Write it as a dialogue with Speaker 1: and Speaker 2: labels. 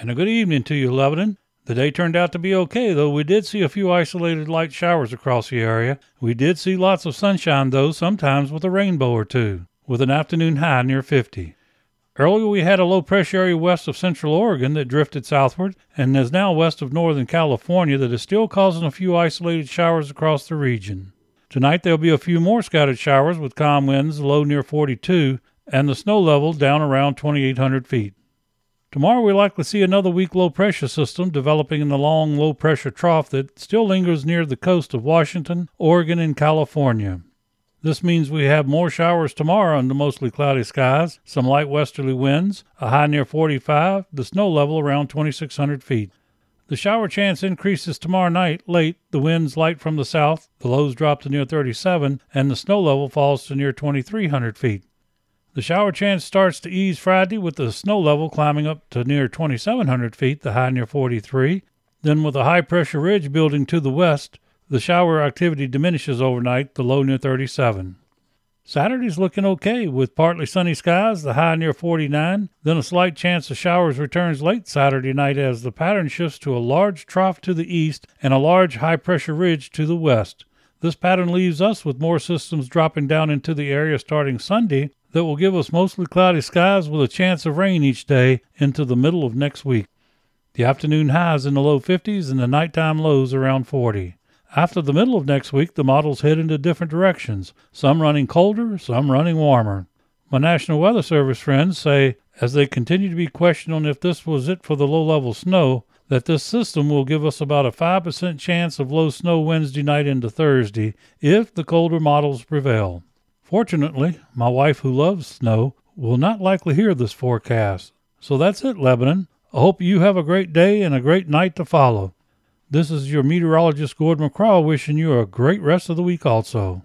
Speaker 1: And a good evening to you, Lebanon. The day turned out to be okay, though we did see a few isolated light showers across the area. We did see lots of sunshine, though, sometimes with a rainbow or two, with an afternoon high near 50. Earlier, we had a low pressure area west of central Oregon that drifted southward and is now west of northern California that is still causing a few isolated showers across the region. Tonight, there'll be a few more scattered showers with calm winds, low near 42, and the snow level down around 2,800 feet. Tomorrow we likely see another weak low pressure system developing in the long low pressure trough that still lingers near the coast of Washington, Oregon, and California. This means we have more showers tomorrow under mostly cloudy skies, some light westerly winds, a high near 45, the snow level around 2,600 feet. The shower chance increases tomorrow night late, the winds light from the south, the lows drop to near 37, and the snow level falls to near 2,300 feet. The shower chance starts to ease Friday with the snow level climbing up to near 2,700 feet, the high near 43. Then, with a high pressure ridge building to the west, the shower activity diminishes overnight, the low near 37. Saturday's looking okay with partly sunny skies, the high near 49. Then a slight chance of showers returns late Saturday night as the pattern shifts to a large trough to the east and a large high pressure ridge to the west. This pattern leaves us with more systems dropping down into the area starting Sunday, that will give us mostly cloudy skies with a chance of rain each day into the middle of next week. The afternoon highs in the low 50s and the nighttime lows around 40. After the middle of next week, the models head into different directions, some running colder, some running warmer. My National Weather Service friends say, as they continue to be questioned on if this was it for the low level snow, that this system will give us about a 5% chance of low snow Wednesday night into Thursday if the colder models prevail. Fortunately, my wife, who loves snow, will not likely hear this forecast. So that's it, Lebanon. I hope you have a great day and a great night to follow. This is your meteorologist, Gordon McCraw, wishing you a great rest of the week also.